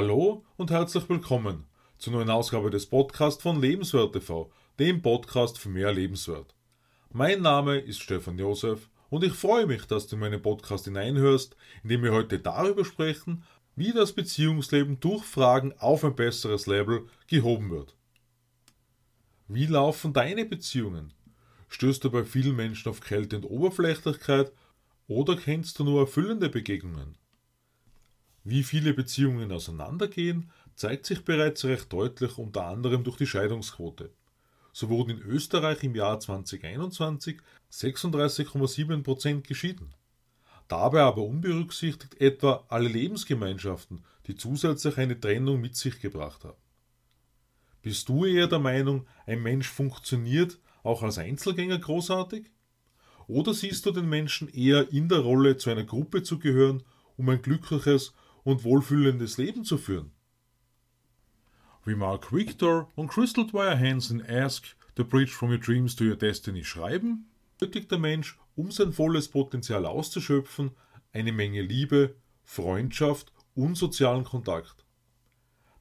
Hallo und herzlich willkommen zur neuen Ausgabe des Podcasts von Lebenswert TV, dem Podcast für mehr Lebenswert. Mein Name ist Stefan Josef und ich freue mich, dass du in meinen Podcast hineinhörst, in dem wir heute darüber sprechen, wie das Beziehungsleben durch Fragen auf ein besseres Level gehoben wird. Wie laufen deine Beziehungen? Stößt du bei vielen Menschen auf Kälte und Oberflächlichkeit oder kennst du nur erfüllende Begegnungen? Wie viele Beziehungen auseinandergehen, zeigt sich bereits recht deutlich unter anderem durch die Scheidungsquote. So wurden in Österreich im Jahr 2021 36,7% geschieden. Dabei aber unberücksichtigt etwa alle Lebensgemeinschaften, die zusätzlich eine Trennung mit sich gebracht haben. Bist du eher der Meinung, ein Mensch funktioniert auch als Einzelgänger großartig? Oder siehst du den Menschen eher in der Rolle, zu einer Gruppe zu gehören, um ein glückliches und wohlfühlendes Leben zu führen? Wie Mark Victor und Crystal Dwyer Hansen Ask The Bridge from Your Dreams to Your Destiny schreiben, benötigt der Mensch, um sein volles Potenzial auszuschöpfen, eine Menge Liebe, Freundschaft und sozialen Kontakt.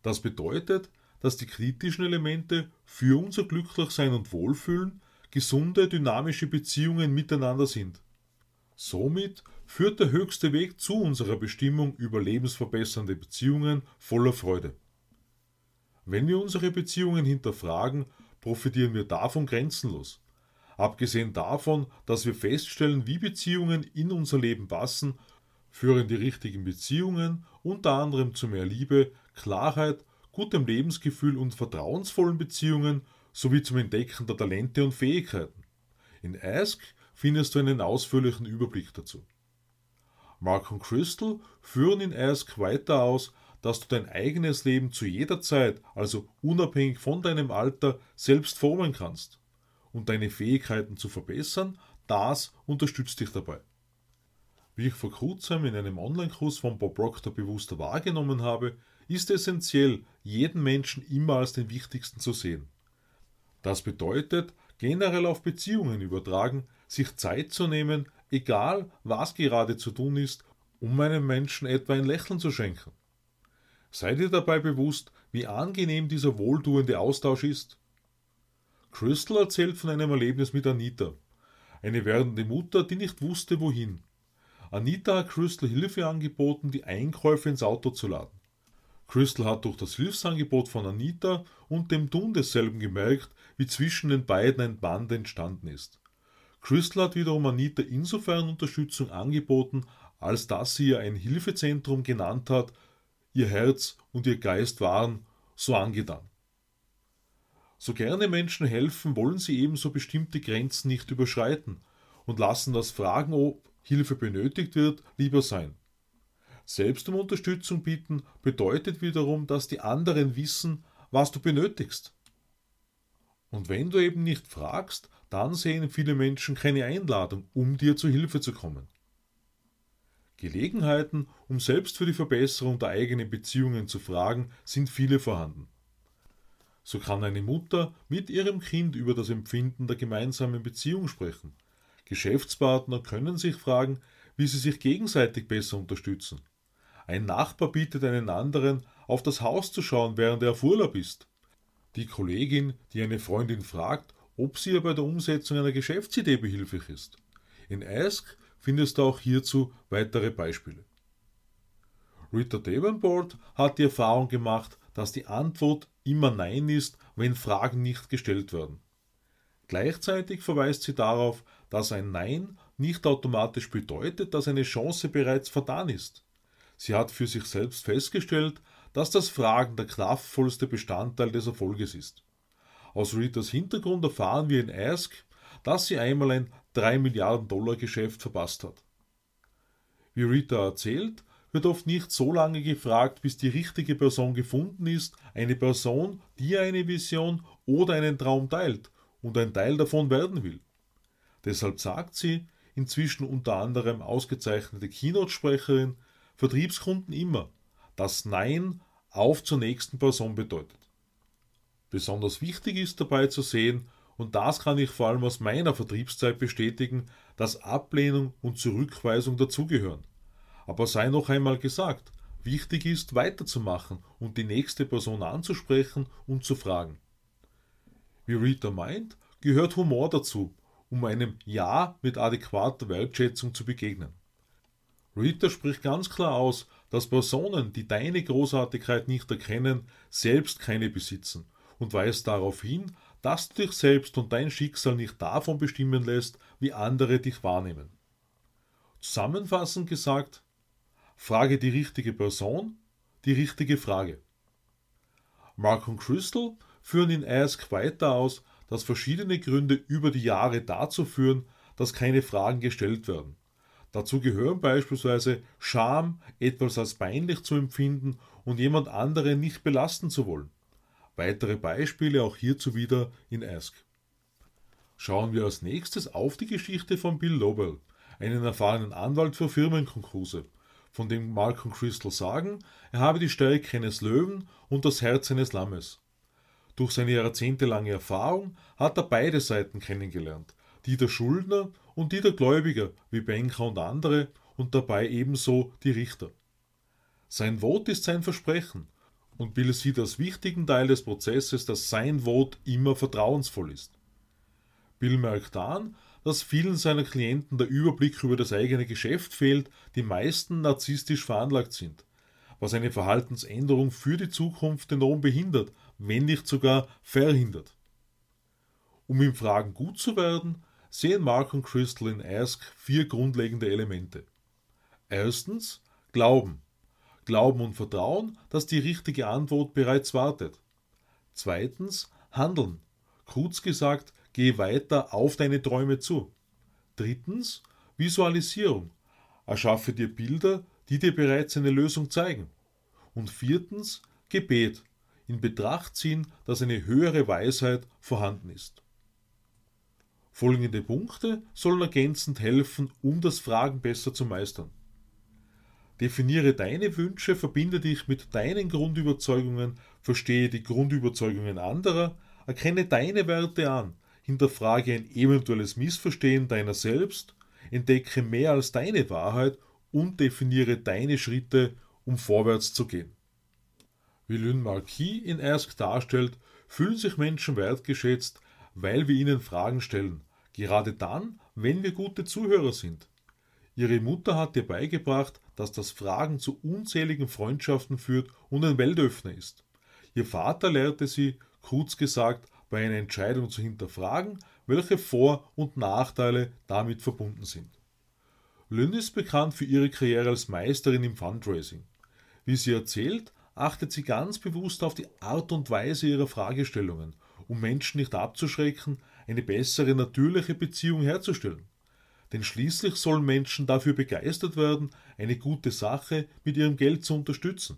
Das bedeutet, dass die kritischen Elemente für unser Glücklichsein und Wohlfühlen gesunde, dynamische Beziehungen miteinander sind. Somit führt der höchste Weg zu unserer Bestimmung über lebensverbessernde Beziehungen voller Freude. Wenn wir unsere Beziehungen hinterfragen, profitieren wir davon grenzenlos. Abgesehen davon, dass wir feststellen, wie Beziehungen in unser Leben passen, führen die richtigen Beziehungen unter anderem zu mehr Liebe, Klarheit, gutem Lebensgefühl und vertrauensvollen Beziehungen sowie zum Entdecken der Talente und Fähigkeiten. In Ask findest du einen ausführlichen Überblick dazu. Mark und Crystal führen in Ask weiter aus, dass du dein eigenes Leben zu jeder Zeit, also unabhängig von deinem Alter, selbst formen kannst. Und deine Fähigkeiten zu verbessern, das unterstützt dich dabei. Wie ich vor kurzem in einem Online-Kurs von Bob Proctor bewusster wahrgenommen habe, ist essentiell, jeden Menschen immer als den wichtigsten zu sehen. Das bedeutet, generell auf Beziehungen übertragen, sich Zeit zu nehmen, egal was gerade zu tun ist, um einem Menschen etwa ein Lächeln zu schenken. Sei dir dabei bewusst, wie angenehm dieser wohltuende Austausch ist. Crystal erzählt von einem Erlebnis mit Anita, eine werdende Mutter, die nicht wusste, wohin. Anita hat Crystal Hilfe angeboten, die Einkäufe ins Auto zu laden. Crystal hat durch das Hilfsangebot von Anita und dem Tun desselben gemerkt, wie zwischen den beiden ein Band entstanden ist. Crystal hat wiederum Anita insofern Unterstützung angeboten, als dass sie ihr ein Hilfezentrum genannt hat, ihr Herz und ihr Geist waren so angetan. So gerne Menschen helfen, wollen sie ebenso bestimmte Grenzen nicht überschreiten und lassen das Fragen, ob Hilfe benötigt wird, lieber sein. Selbst um Unterstützung bieten bedeutet wiederum, dass die anderen wissen, was du benötigst. Und wenn du eben nicht fragst, dann sehen viele Menschen keine Einladung, um dir zu Hilfe zu kommen. Gelegenheiten, um selbst für die Verbesserung der eigenen Beziehungen zu fragen, sind viele vorhanden. So kann eine Mutter mit ihrem Kind über das Empfinden der gemeinsamen Beziehung sprechen. Geschäftspartner können sich fragen, wie sie sich gegenseitig besser unterstützen. Ein Nachbar bittet einen anderen, auf das Haus zu schauen, während er auf Urlaub ist. Die Kollegin, die eine Freundin fragt, ob sie ihr bei der Umsetzung einer Geschäftsidee behilflich ist. In Ask findest du auch hierzu weitere Beispiele. Rita Davenport hat die Erfahrung gemacht, dass die Antwort immer Nein ist, wenn Fragen nicht gestellt werden. Gleichzeitig verweist sie darauf, dass ein Nein nicht automatisch bedeutet, dass eine Chance bereits vertan ist. Sie hat für sich selbst festgestellt, dass das Fragen der kraftvollste Bestandteil des Erfolges ist. Aus Ritas Hintergrund erfahren wir in Ask, dass sie einmal ein 3 Milliarden Dollar Geschäft verpasst hat. Wie Rita erzählt, wird oft nicht so lange gefragt, bis die richtige Person gefunden ist, eine Person, die eine Vision oder einen Traum teilt und ein Teil davon werden will. Deshalb sagt sie, inzwischen unter anderem ausgezeichnete Keynote-Sprecherin, Vertriebskunden immer, dass Nein auf zur nächsten Person bedeutet. Besonders wichtig ist dabei zu sehen, und das kann ich vor allem aus meiner Vertriebszeit bestätigen, dass Ablehnung und Zurückweisung dazugehören. Aber sei noch einmal gesagt, wichtig ist, weiterzumachen und die nächste Person anzusprechen und zu fragen. Wie Rita meint, gehört Humor dazu, um einem Ja mit adäquater Wertschätzung zu begegnen. Rita spricht ganz klar aus, dass Personen, die deine Großartigkeit nicht erkennen, selbst keine besitzen und weist darauf hin, dass du dich selbst und dein Schicksal nicht davon bestimmen lässt, wie andere dich wahrnehmen. Zusammenfassend gesagt, frage die richtige Person, die richtige Frage. Mark und Crystal führen in Ask weiter aus, dass verschiedene Gründe über die Jahre dazu führen, dass keine Fragen gestellt werden. Dazu gehören beispielsweise Scham, etwas als peinlich zu empfinden und jemand anderen nicht belasten zu wollen. Weitere Beispiele auch hierzu wieder in Ask. Schauen wir als nächstes auf die Geschichte von Bill Lobel, einen erfahrenen Anwalt für Firmenkonkurse, von dem Mark und Crystal sagen, er habe die Stärke eines Löwen und das Herz eines Lammes. Durch seine jahrzehntelange Erfahrung hat er beide Seiten kennengelernt, die der Schuldner und die der Gläubiger, wie Banker und andere, und dabei ebenso die Richter. Sein Wort ist sein Versprechen, und Bill sieht als wichtigen Teil des Prozesses, dass sein Wort immer vertrauensvoll ist. Bill merkt an, dass vielen seiner Klienten der Überblick über das eigene Geschäft fehlt, die meisten narzisstisch veranlagt sind, was eine Verhaltensänderung für die Zukunft enorm behindert, wenn nicht sogar verhindert. Um im Fragen gut zu werden, sehen Mark und Crystal in Ask vier grundlegende Elemente. Erstens Glauben. Glauben und Vertrauen, dass die richtige Antwort bereits wartet. Zweitens Handeln. Kurz gesagt, geh weiter auf deine Träume zu. Drittens Visualisierung. Erschaffe dir Bilder, die dir bereits eine Lösung zeigen. Und viertens Gebet. In Betracht ziehen, dass eine höhere Weisheit vorhanden ist. Folgende Punkte sollen ergänzend helfen, um das Fragen besser zu meistern. Definiere deine Wünsche, verbinde dich mit deinen Grundüberzeugungen, verstehe die Grundüberzeugungen anderer, erkenne deine Werte an, hinterfrage ein eventuelles Missverstehen deiner selbst, entdecke mehr als deine Wahrheit und definiere deine Schritte, um vorwärts zu gehen. Wie Lynn Marquis in Ask darstellt, fühlen sich Menschen wertgeschätzt, weil wir ihnen Fragen stellen, gerade dann, wenn wir gute Zuhörer sind. Ihre Mutter hat ihr beigebracht, dass das Fragen zu unzähligen Freundschaften führt und ein Weltöffner ist. Ihr Vater lehrte sie, kurz gesagt, bei einer Entscheidung zu hinterfragen, welche Vor- und Nachteile damit verbunden sind. Lynn ist bekannt für ihre Karriere als Meisterin im Fundraising. Wie sie erzählt, achtet sie ganz bewusst auf die Art und Weise ihrer Fragestellungen, um Menschen nicht abzuschrecken, eine bessere natürliche Beziehung herzustellen denn schließlich sollen Menschen dafür begeistert werden, eine gute Sache mit ihrem Geld zu unterstützen.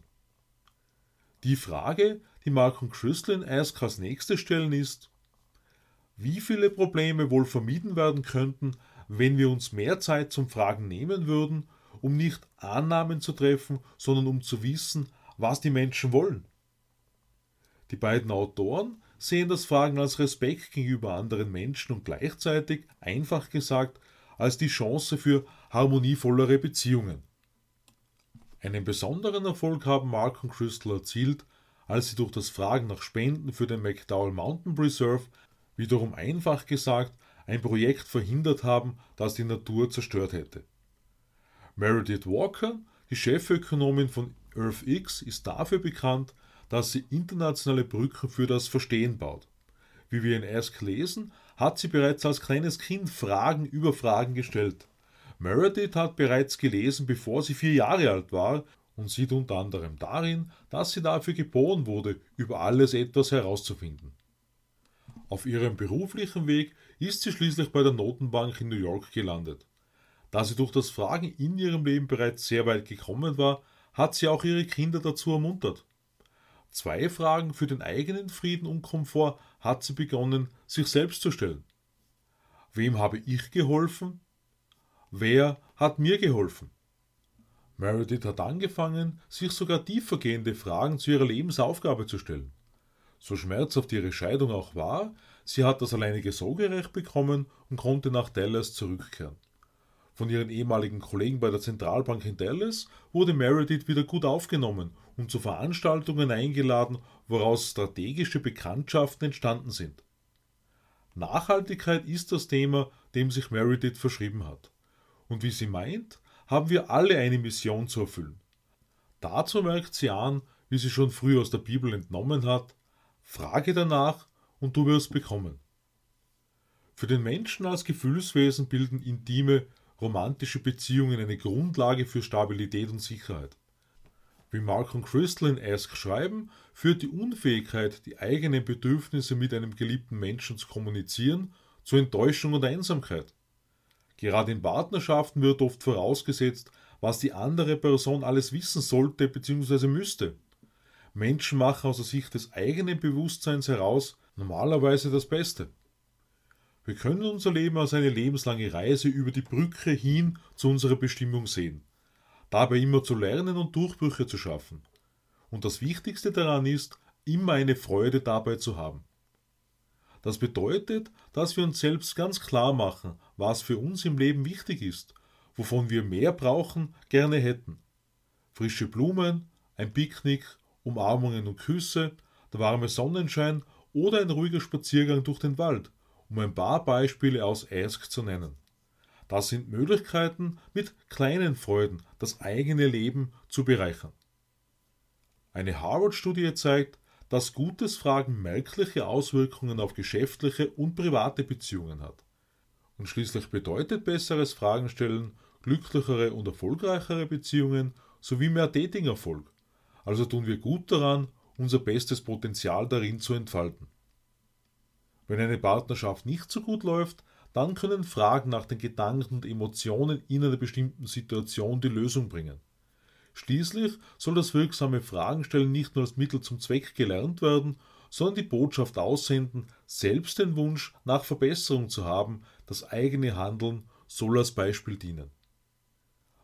Die Frage, die Mark und Crystal in Ask als nächste stellen, ist, wie viele Probleme wohl vermieden werden könnten, wenn wir uns mehr Zeit zum Fragen nehmen würden, um nicht Annahmen zu treffen, sondern um zu wissen, was die Menschen wollen. Die beiden Autoren sehen das Fragen als Respekt gegenüber anderen Menschen und gleichzeitig, einfach gesagt, als die Chance für harmonievollere Beziehungen. Einen besonderen Erfolg haben Mark und Crystal erzielt, als sie durch das Fragen nach Spenden für den McDowell Mountain Preserve, wiederum einfach gesagt, ein Projekt verhindert haben, das die Natur zerstört hätte. Meredith Walker, die Chefökonomin von EarthX, ist dafür bekannt, dass sie internationale Brücken für das Verstehen baut. Wie wir in Ask lesen, hat sie bereits als kleines Kind Fragen über Fragen gestellt. Meredith hat bereits gelesen, bevor sie vier Jahre alt war und sieht unter anderem darin, dass sie dafür geboren wurde, über alles etwas herauszufinden. Auf ihrem beruflichen Weg ist sie schließlich bei der Notenbank in New York gelandet. Da sie durch das Fragen in ihrem Leben bereits sehr weit gekommen war, hat sie auch ihre Kinder dazu ermuntert. Zwei Fragen für den eigenen Frieden und Komfort hat sie begonnen, sich selbst zu stellen. Wem habe ich geholfen? Wer hat mir geholfen? Meredith hat angefangen, sich sogar tiefergehende Fragen zu ihrer Lebensaufgabe zu stellen. So schmerzhaft ihre Scheidung auch war, sie hat das alleinige Sorgerecht bekommen und konnte nach Dallas zurückkehren. Von ihren ehemaligen Kollegen bei der Zentralbank in Dallas wurde Meredith wieder gut aufgenommen und zu Veranstaltungen eingeladen, woraus strategische Bekanntschaften entstanden sind. Nachhaltigkeit ist das Thema, dem sich Meredith verschrieben hat. Und wie sie meint, haben wir alle eine Mission zu erfüllen. Dazu merkt sie an, wie sie schon früh aus der Bibel entnommen hat, frage danach und du wirst bekommen. Für den Menschen als Gefühlswesen bilden intime, romantische Beziehungen eine Grundlage für Stabilität und Sicherheit. Wie Mark und Crystal in Ask schreiben, führt die Unfähigkeit, die eigenen Bedürfnisse mit einem geliebten Menschen zu kommunizieren, zu Enttäuschung und Einsamkeit. Gerade in Partnerschaften wird oft vorausgesetzt, was die andere Person alles wissen sollte bzw. müsste. Menschen machen aus der Sicht des eigenen Bewusstseins heraus normalerweise das Beste. Wir können unser Leben als eine lebenslange Reise über die Brücke hin zu unserer Bestimmung sehen, dabei immer zu lernen und Durchbrüche zu schaffen. Und das Wichtigste daran ist, immer eine Freude dabei zu haben. Das bedeutet, dass wir uns selbst ganz klar machen, was für uns im Leben wichtig ist, wovon wir mehr brauchen, gerne hätten. Frische Blumen, ein Picknick, Umarmungen und Küsse, der warme Sonnenschein oder ein ruhiger Spaziergang durch den Wald, um ein paar Beispiele aus Ask zu nennen. Das sind Möglichkeiten, mit kleinen Freuden das eigene Leben zu bereichern. Eine Harvard-Studie zeigt, dass gutes Fragen merkliche Auswirkungen auf geschäftliche und private Beziehungen hat. Und schließlich bedeutet besseres Fragen stellen glücklichere und erfolgreichere Beziehungen sowie mehr Datingerfolg. Also tun wir gut daran, unser bestes Potenzial darin zu entfalten. Wenn eine Partnerschaft nicht so gut läuft, dann können Fragen nach den Gedanken und Emotionen in einer bestimmten Situation die Lösung bringen. Schließlich soll das wirksame Fragenstellen nicht nur als Mittel zum Zweck gelernt werden, sondern die Botschaft aussenden, selbst den Wunsch nach Verbesserung zu haben, das eigene Handeln soll als Beispiel dienen.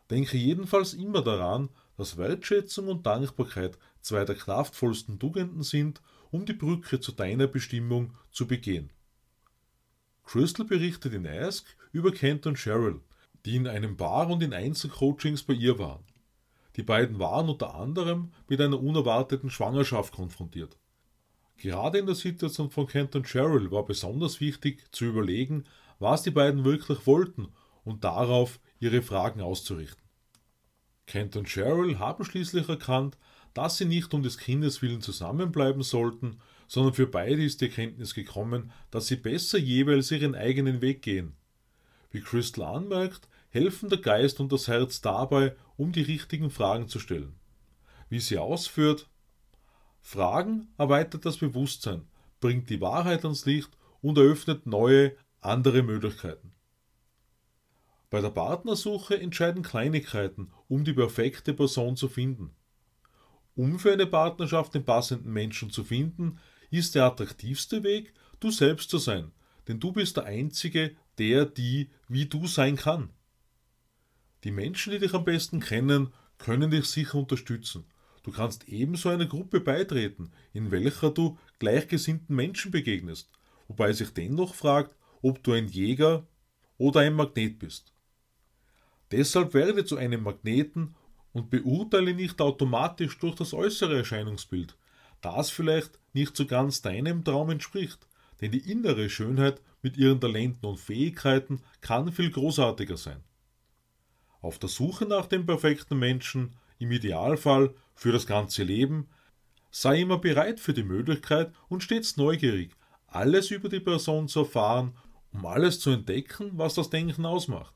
Denke jedenfalls immer daran, dass Wertschätzung und Dankbarkeit zwei der kraftvollsten Tugenden sind, um die Brücke zu deiner Bestimmung zu begehen. Crystal berichtet in Ask über Kent und Cheryl, die in einem Bar und in Einzelcoachings bei ihr waren. Die beiden waren unter anderem mit einer unerwarteten Schwangerschaft konfrontiert. Gerade in der Situation von Kent und Cheryl war besonders wichtig zu überlegen, was die beiden wirklich wollten und darauf ihre Fragen auszurichten. Kent und Cheryl haben schließlich erkannt, dass sie nicht um des Kindes willen zusammenbleiben sollten, sondern für beide ist die Erkenntnis gekommen, dass sie besser jeweils ihren eigenen Weg gehen. Wie Crystal anmerkt, helfen der Geist und das Herz dabei, um die richtigen Fragen zu stellen. Wie sie ausführt, Fragen erweitert das Bewusstsein, bringt die Wahrheit ans Licht und eröffnet neue, andere Möglichkeiten. Bei der Partnersuche entscheiden Kleinigkeiten, um die perfekte Person zu finden. Um für eine Partnerschaft den passenden Menschen zu finden, ist der attraktivste Weg, du selbst zu sein, denn du bist der Einzige, der, die, wie du sein kann. Die Menschen, die dich am besten kennen, können dich sicher unterstützen. Du kannst ebenso einer Gruppe beitreten, in welcher du gleichgesinnten Menschen begegnest, wobei sich dennoch fragt, ob du ein Jäger oder ein Magnet bist. Deshalb werde zu einem Magneten und beurteile nicht automatisch durch das äußere Erscheinungsbild, das vielleicht nicht so ganz deinem Traum entspricht, denn die innere Schönheit mit ihren Talenten und Fähigkeiten kann viel großartiger sein. Auf der Suche nach dem perfekten Menschen, im Idealfall für das ganze Leben, sei immer bereit für die Möglichkeit und stets neugierig, alles über die Person zu erfahren, um alles zu entdecken, was das Denken ausmacht.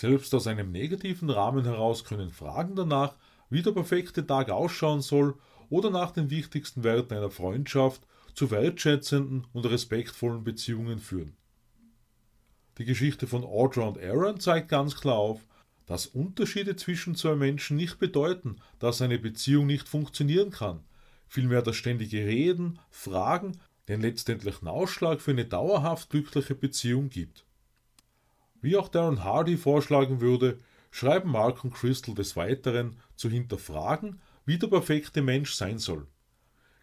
Selbst aus einem negativen Rahmen heraus können Fragen danach, wie der perfekte Tag ausschauen soll oder nach den wichtigsten Werten einer Freundschaft zu wertschätzenden und respektvollen Beziehungen führen. Die Geschichte von Audra und Aaron zeigt ganz klar auf, dass Unterschiede zwischen zwei Menschen nicht bedeuten, dass eine Beziehung nicht funktionieren kann. Vielmehr das ständige Reden, Fragen den letztendlichen Ausschlag für eine dauerhaft glückliche Beziehung gibt. Wie auch Darren Hardy vorschlagen würde, schreiben Mark und Crystal des Weiteren zu hinterfragen, wie der perfekte Mensch sein soll.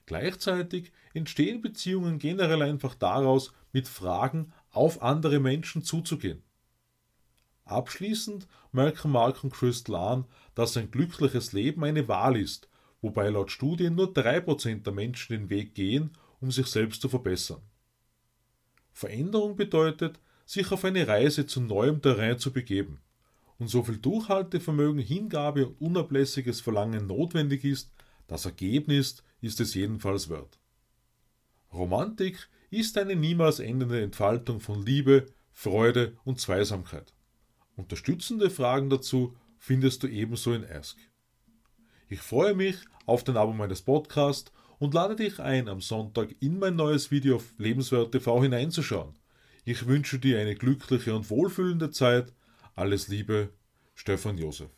Gleichzeitig entstehen Beziehungen generell einfach daraus, mit Fragen auf andere Menschen zuzugehen. Abschließend merken Mark und Crystal an, dass ein glückliches Leben eine Wahl ist, wobei laut Studien nur 3% der Menschen den Weg gehen, um sich selbst zu verbessern. Veränderung bedeutet, sich auf eine Reise zu neuem Terrain zu begeben. Und so viel Durchhaltevermögen, Hingabe und unablässiges Verlangen notwendig ist, das Ergebnis ist es jedenfalls wert. Romantik ist eine niemals endende Entfaltung von Liebe, Freude und Zweisamkeit. Unterstützende Fragen dazu findest du ebenso in Ask. Ich freue mich auf den Abo meines Podcasts und lade dich ein, am Sonntag in mein neues Video auf Lebenswert TV hineinzuschauen. Ich wünsche dir eine glückliche und wohlfühlende Zeit. Alles Liebe, Stefan Josef.